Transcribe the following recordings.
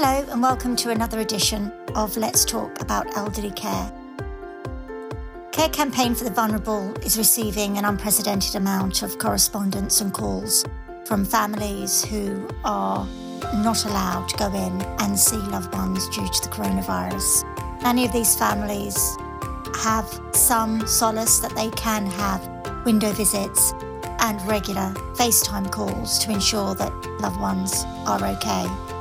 Hello, and welcome to another edition of Let's Talk About Elderly Care. Care Campaign for the Vulnerable is receiving an unprecedented amount of correspondence and calls from families who are not allowed to go in and see loved ones due to the coronavirus. Many of these families have some solace that they can have window visits and regular FaceTime calls to ensure that loved ones are okay.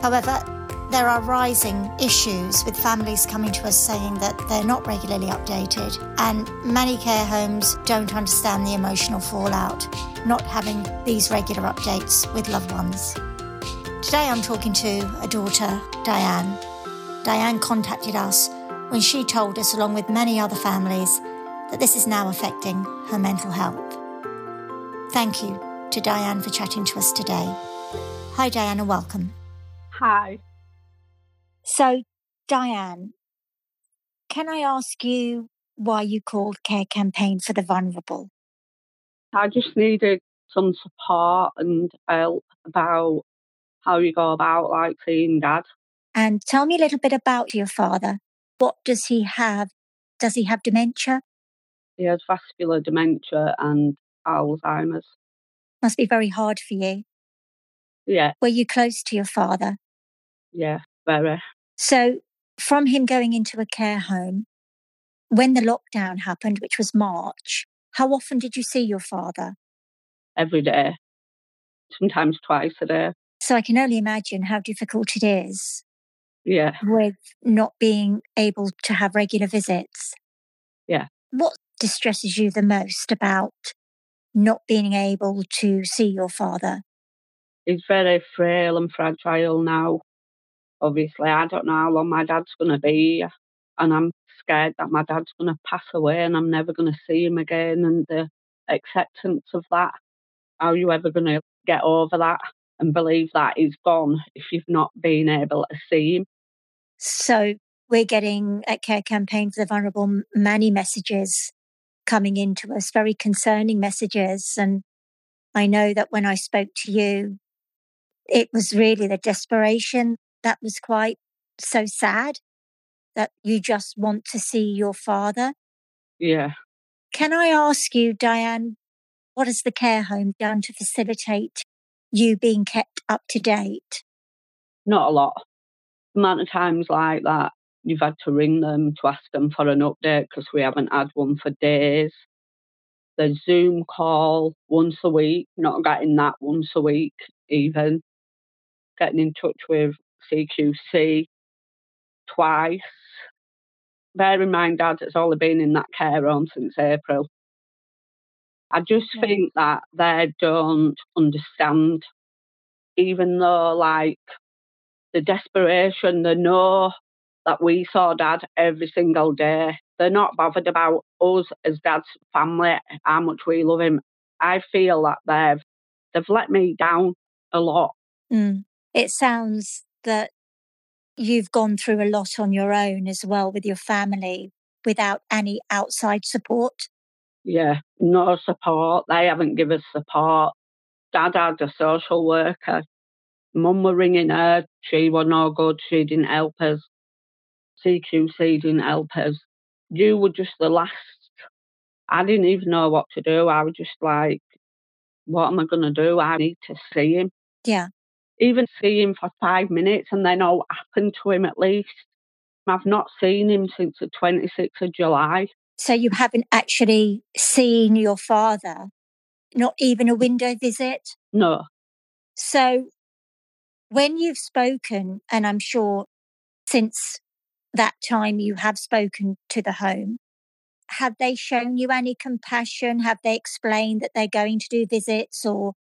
However, there are rising issues with families coming to us saying that they're not regularly updated, and many care homes don't understand the emotional fallout not having these regular updates with loved ones. Today I'm talking to a daughter, Diane. Diane contacted us when she told us, along with many other families, that this is now affecting her mental health. Thank you to Diane for chatting to us today. Hi, Diane, and welcome. Hi. So, Diane, can I ask you why you called Care Campaign for the Vulnerable? I just needed some support and help about how you go about like seeing dad. And tell me a little bit about your father. What does he have? Does he have dementia? He has vascular dementia and Alzheimer's. Must be very hard for you. Yeah, Were you close to your father? Yeah, very. So, from him going into a care home, when the lockdown happened, which was March, how often did you see your father? Every day. Sometimes twice a day. So, I can only imagine how difficult it is Yeah. with not being able to have regular visits. Yeah. What distresses you the most about not being able to see your father? He's very frail and fragile now. Obviously, I don't know how long my dad's going to be here, and I'm scared that my dad's going to pass away and I'm never going to see him again. And the acceptance of that, how are you ever going to get over that and believe that he's gone if you've not been able to see him? So, we're getting at Care Campaign for the Vulnerable many messages coming into us, very concerning messages. And I know that when I spoke to you, it was really the desperation that was quite so sad that you just want to see your father. Yeah. Can I ask you, Diane, what has the care home done to facilitate you being kept up to date? Not a lot. The amount of times like that you've had to ring them to ask them for an update because we haven't had one for days. The Zoom call once a week, not getting that once a week even. Getting in touch with CQC twice. Bear in mind, Dad has only been in that care home since April. I just Yeah. think that they don't understand, even though, like, the desperation, they know that we saw Dad every single day. They're not bothered about us as Dad's family, how much we love him. I feel that they've they've let me down a lot. Mm. It sounds that you've gone through a lot on your own as well with your family without any outside support. Yeah, no support. They haven't given us support. Dad had a social worker. Mum were ringing her. She was no good. She didn't help us. CQC didn't help us. You were just the last. I didn't even know what to do. I was just like, what am I going to do? I need to see him. Yeah. Even see him for five minutes and then all happened to him at least. I've not seen him since the 26th of July. So you haven't actually seen your father, not even a window visit. No. So when you've spoken, and I'm sure since that time you have spoken to the home, have they shown you any compassion? Have they explained that they're going to do visits or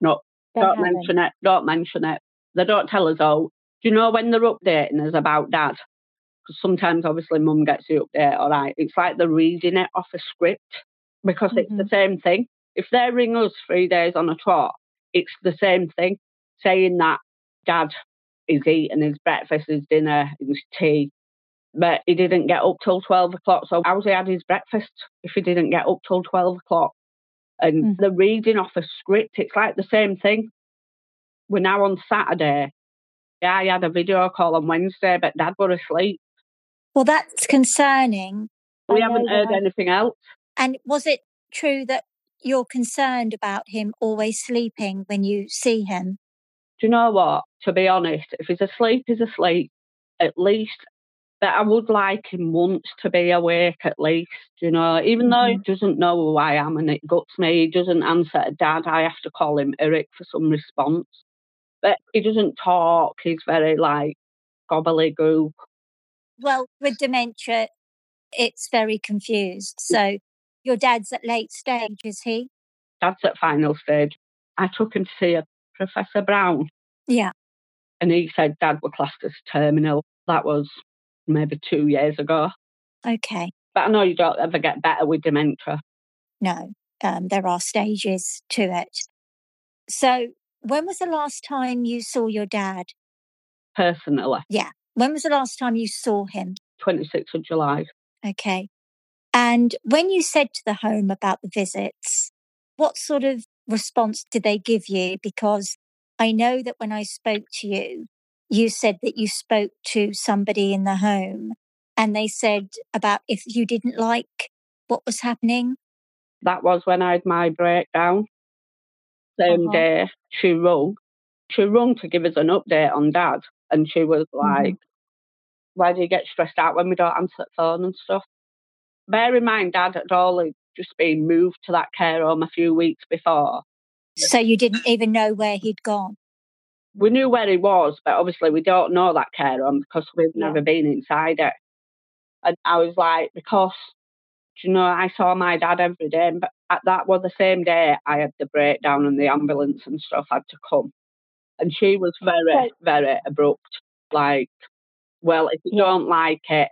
No. Don't haven't? mention it. Don't mention it. They don't tell us all. Do you know when they're updating us about dad? Because sometimes, obviously, mum gets the update, all right. It's like they're reading it off a script because it's the mm-hmm. same thing. If they ring us three days on a trot, it's the same thing, saying that dad is eating his breakfast, his dinner, his tea, but he didn't get up till 12 o'clock. So, how's he had his breakfast if he didn't get up till 12 o'clock? And Mhm. they're reading off a script. It's like the same thing. We're now on Saturday. Yeah, I had a video call on Wednesday, but Dad were asleep. Well, that's concerning. We haven't heard anything else. And was it true that you're concerned about him always sleeping when you see him? Do you know what? To be honest, if he's asleep, he's asleep. At least that I would like him once to be awake at least, you know, even mm-hmm. though he mm-hmm. doesn't know who I am and it guts me, he doesn't answer dad, I have to call him Eric for some response. But he doesn't talk, he's very like gobbledygook. Well, with dementia, it's very confused. So your dad's at late stage, is he? Dad's at final stage. I took him to see a Professor Brown. Yeah. And he said dad were classed as terminal. That was maybe two years ago. Okay. But I know you don't ever get better with dementia. No, um, there are stages to it. So, when was the last time you saw your dad? Personally? Yeah. When was the last time you saw him? 26th of July. Okay. And when you said to the home about the visits, what sort of response did they give you? Because I know that when I spoke to you, you said that you spoke to somebody in the home and they said about if you didn't like what was happening. That was when I had my breakdown. Same uh-huh. day, she rung. She rung to give us an update on dad. And she was mm-hmm. like, mm-hmm. Why do you get stressed out when we don't answer the phone and stuff? Bear in mind, dad had only just been moved to that care home a few weeks before. So you didn't even know where he'd gone? We knew where he was, but obviously we don't know that care home because we've yeah. never been inside it. And I was like, because, you know, I saw my dad every day, but at that was the same day I had the breakdown and the ambulance and stuff had to come. And she was very, very abrupt. Like, well, if you don't like it,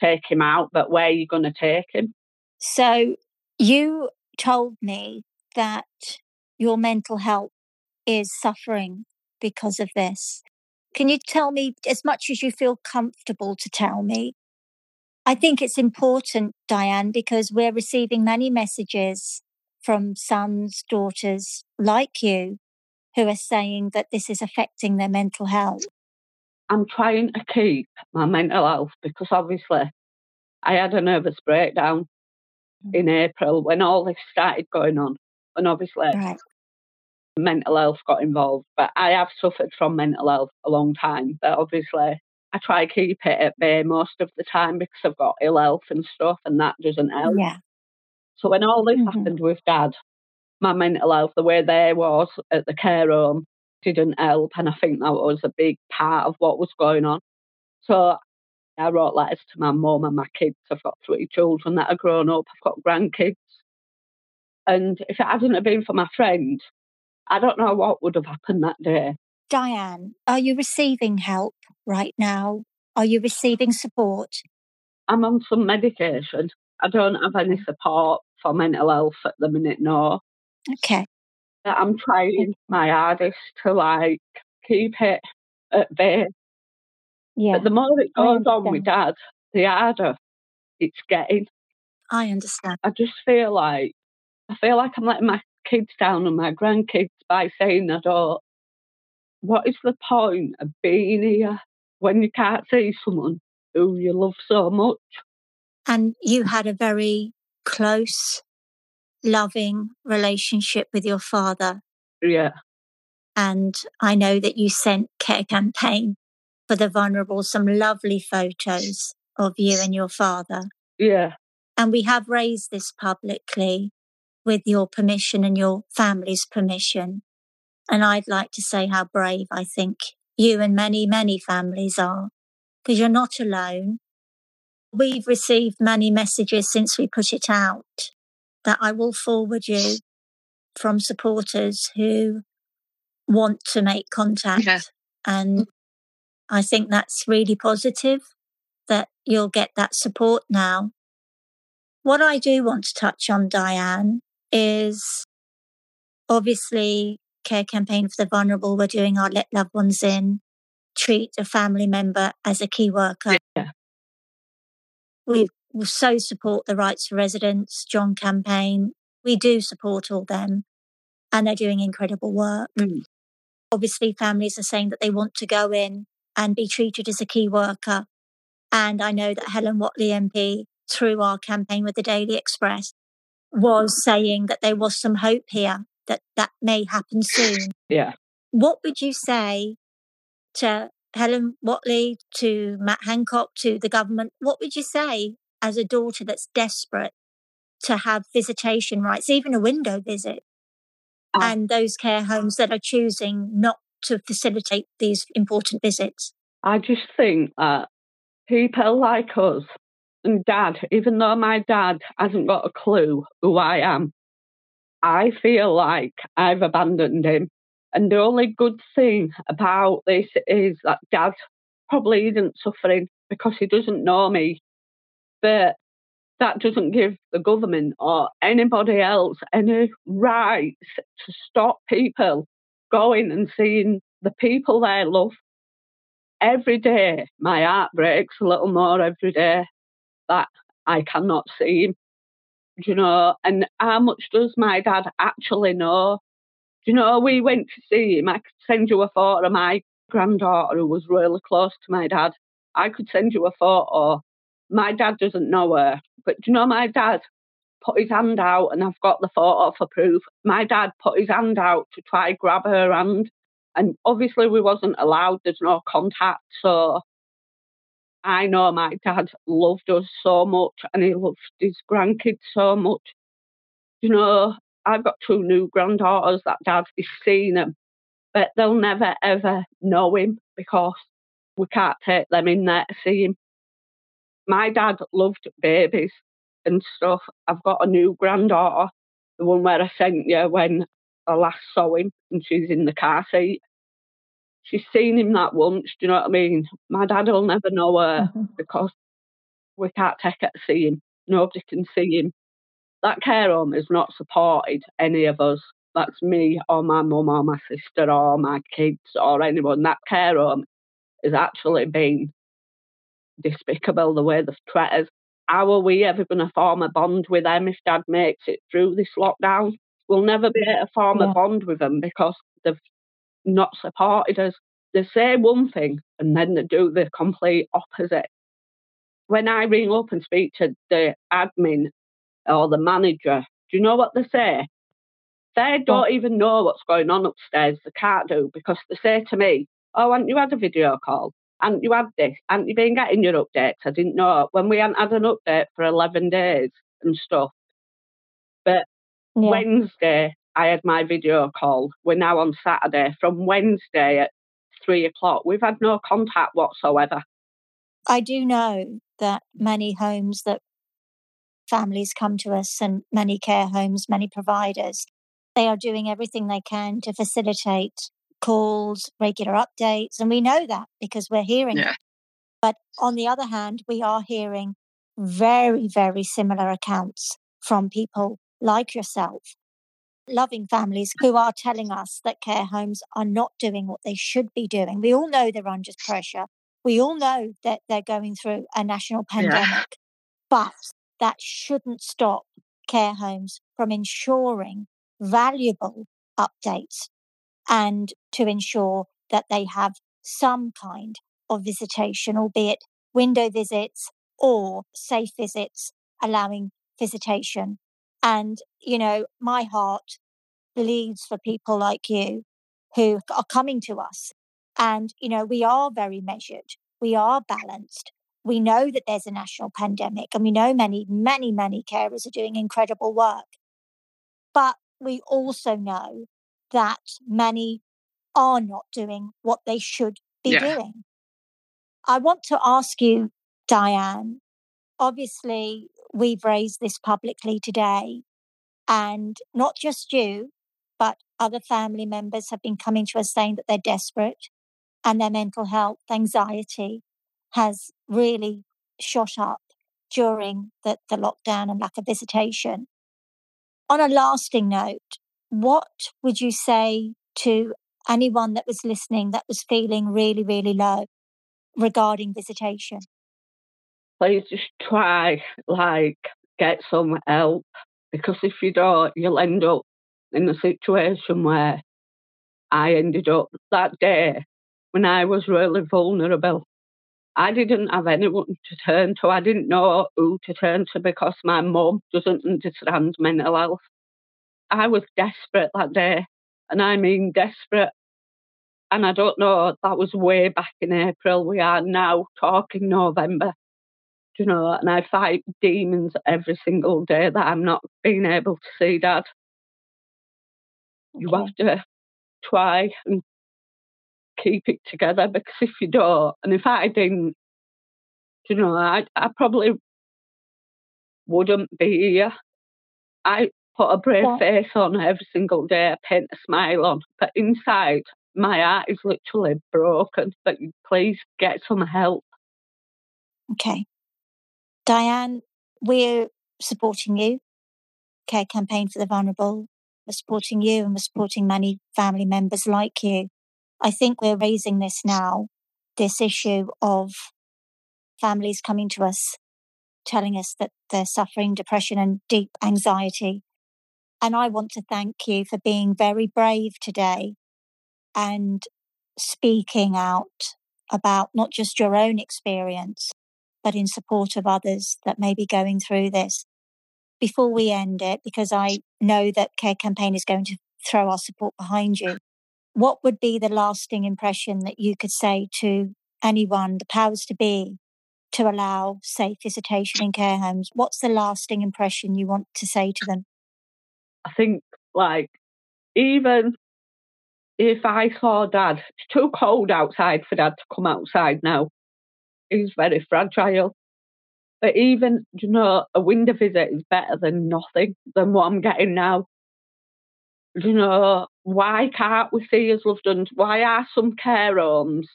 take him out, but where are you going to take him? So you told me that your mental health is suffering because of this. Can you tell me as much as you feel comfortable to tell me? I think it's important, Diane, because we're receiving many messages from sons, daughters like you who are saying that this is affecting their mental health. I'm trying to keep my mental health because obviously I had a nervous breakdown mm. in April when all this started going on. And obviously right mental health got involved. But I have suffered from mental health a long time. But obviously, I try to keep it at bay most of the time because I've got ill health and stuff, and that doesn't help. Yeah. So when all this mm-hmm. happened with Dad, my mental health, the way there was at the care home, didn't help, and I think that was a big part of what was going on. So I wrote letters to my mum and my kids. I've got three children that are grown up. I've got grandkids. And if it hadn't have been for my friend, I don't know what would have happened that day. Diane, are you receiving help right now? Are you receiving support? I'm on some medication. I don't have any support for mental health at the minute, no. Okay. I'm trying my hardest to like keep it at bay. Yeah. But the more it goes on with dad, the harder it's getting. I understand. I just feel like I feel like I'm letting my kids down and my grandkids by saying that, oh, what is the point of being here when you can't see someone who you love so much? And you had a very close, loving relationship with your father. Yeah. And I know that you sent Care Campaign for the Vulnerable some lovely photos of you and your father. Yeah. And we have raised this publicly with your permission and your family's permission. And I'd like to say how brave I think you and many, many families are because you're not alone. We've received many messages since we put it out that I will forward you from supporters who want to make contact. Yeah. And I think that's really positive that you'll get that support now. What I do want to touch on, Diane, is obviously care campaign for the vulnerable. We're doing our let loved ones in, treat a family member as a key worker. Yeah. We so support the Rights for Residents, John campaign. We do support all them and they're doing incredible work. Mm. Obviously, families are saying that they want to go in and be treated as a key worker. And I know that Helen Whately MP, through our campaign with the Daily Express, was saying that there was some hope here that that may happen soon. Yeah. What would you say to Helen Whately, to Matt Hancock, to the government? What would you say as a daughter that's desperate to have visitation rights, even a window visit, oh. and those care homes that are choosing not to facilitate these important visits? I just think that people like us and dad, even though my dad hasn't got a clue who I am, I feel like I've abandoned him. And the only good thing about this is that dad probably isn't suffering because he doesn't know me. But that doesn't give the government or anybody else any rights to stop people going and seeing the people they love. Every day, my heart breaks a little more every day that I cannot see him. Do you know? And how much does my dad actually know? Do you know, we went to see him. I could send you a photo of my granddaughter who was really close to my dad. I could send you a photo. My dad doesn't know her. But do you know, my dad put his hand out, and I've got the photo for proof. My dad put his hand out to try grab her hand, and obviously we wasn't allowed. There's no contact, so I know my dad loved us so much, and he loved his grandkids so much. You know, I've got two new granddaughters that dad is seeing them, but they'll never ever know him because we can't take them in there to see him my dad loved babies and stuff. I've got a new granddaughter, the one where I sent you when I last saw him, and she's in the car seat. She's seen him that once, do you know what I mean? My dad will never know her mm-hmm. because we can't take her to see him. Nobody can see him. That care home has not supported any of us. That's me or my mum or my sister or my kids or anyone. That care home has actually been despicable the way they've treated us. How are we ever going to form a bond with them if Dad makes it through this lockdown? We'll never be able to form yeah. a bond with them because they've not supported us. They say one thing and then they do the complete opposite. When I ring up and speak to the admin or the manager, do you know what they say? They don't even know what's going on upstairs. They can't do because they say to me, Oh, haven't you had a video call? and you had this, and you've been getting your updates. I didn't know when we hadn't had an update for 11 days and stuff. But yeah. Wednesday, I had my video call. We're now on Saturday. From Wednesday at three o'clock, we've had no contact whatsoever. I do know that many homes that families come to us and many care homes, many providers, they are doing everything they can to facilitate calls, regular updates. And we know that because we're hearing yeah. it. But on the other hand, we are hearing very, very similar accounts from people like yourself, loving families who are telling us that care homes are not doing what they should be doing. We all know they're under pressure. We all know that they're going through a national pandemic, yeah. but that shouldn't stop care homes from ensuring valuable updates and to ensure that they have some kind of visitation, albeit window visits or safe visits, allowing visitation. And, you know, my heart bleeds for people like you who are coming to us. And, you know, we are very measured, we are balanced. We know that there's a national pandemic, and we know many, many, many carers are doing incredible work. But we also know that many are not doing what they should be yeah. doing. I want to ask you, Diane, obviously, we've raised this publicly today, and not just you, but other family members have been coming to us saying that they're desperate and their mental health, anxiety has really shot up during the, the lockdown and lack of visitation. On a lasting note, what would you say to anyone that was listening that was feeling really, really low regarding visitation? Please just try, like, get some help because if you don't, you'll end up in a situation where I ended up that day. when I was really vulnerable. I didn't have anyone to turn to. I didn't know who to turn to because my mum doesn't understand mental health. I was desperate that day, and I mean desperate. And I don't know, that was way back in April. We are now talking November, you know, and I fight demons every single day that I'm not being able to see dad. You have to try and keep it together because if you don't, and if I didn't, you know, I, I probably wouldn't be here. I put a brave yeah. face on every single day, I paint a smile on, but inside, my heart is literally broken. But please get some help. Okay. Diane, we're supporting you. Care Campaign for the Vulnerable. We're supporting you and we're supporting many family members like you. I think we're raising this now, this issue of families coming to us telling us that they're suffering depression and deep anxiety. And I want to thank you for being very brave today and speaking out about not just your own experience, but in support of others that may be going through this. Before we end it, because I know that Care Campaign is going to throw our support behind you, what would be the lasting impression that you could say to anyone, the powers to be, to allow safe visitation in care homes? What's the lasting impression you want to say to them? I think, like, even if I saw dad, it's too cold outside for dad to come outside now. He's very fragile. But even, you know, a window visit is better than nothing than what I'm getting now you know, why can't we see as loved ones? Why are some care homes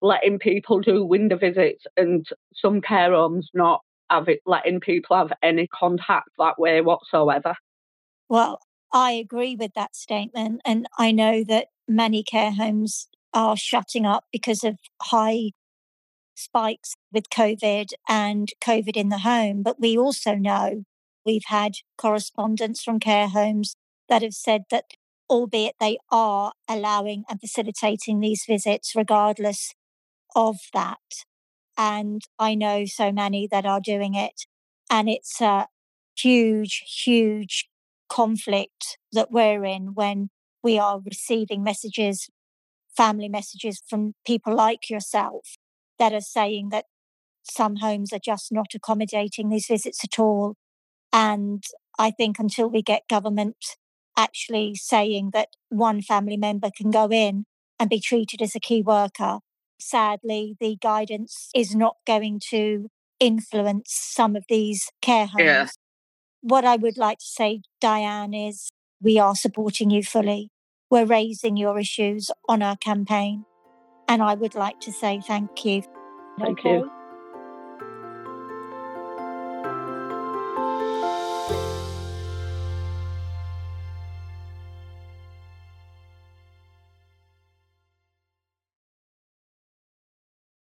letting people do window visits and some care homes not have it, letting people have any contact that way whatsoever? Well, I agree with that statement. And I know that many care homes are shutting up because of high spikes with COVID and COVID in the home. But we also know we've had correspondence from care homes that have said that, albeit they are allowing and facilitating these visits regardless of that. And I know so many that are doing it. And it's a huge, huge conflict that we're in when we are receiving messages, family messages from people like yourself that are saying that some homes are just not accommodating these visits at all. And I think until we get government actually saying that one family member can go in and be treated as a key worker. Sadly, the guidance is not going to influence some of these care homes. Yeah. What I would like to say, Diane, is we are supporting you fully. We're raising your issues on our campaign. And I would like to say thank you. Thank you.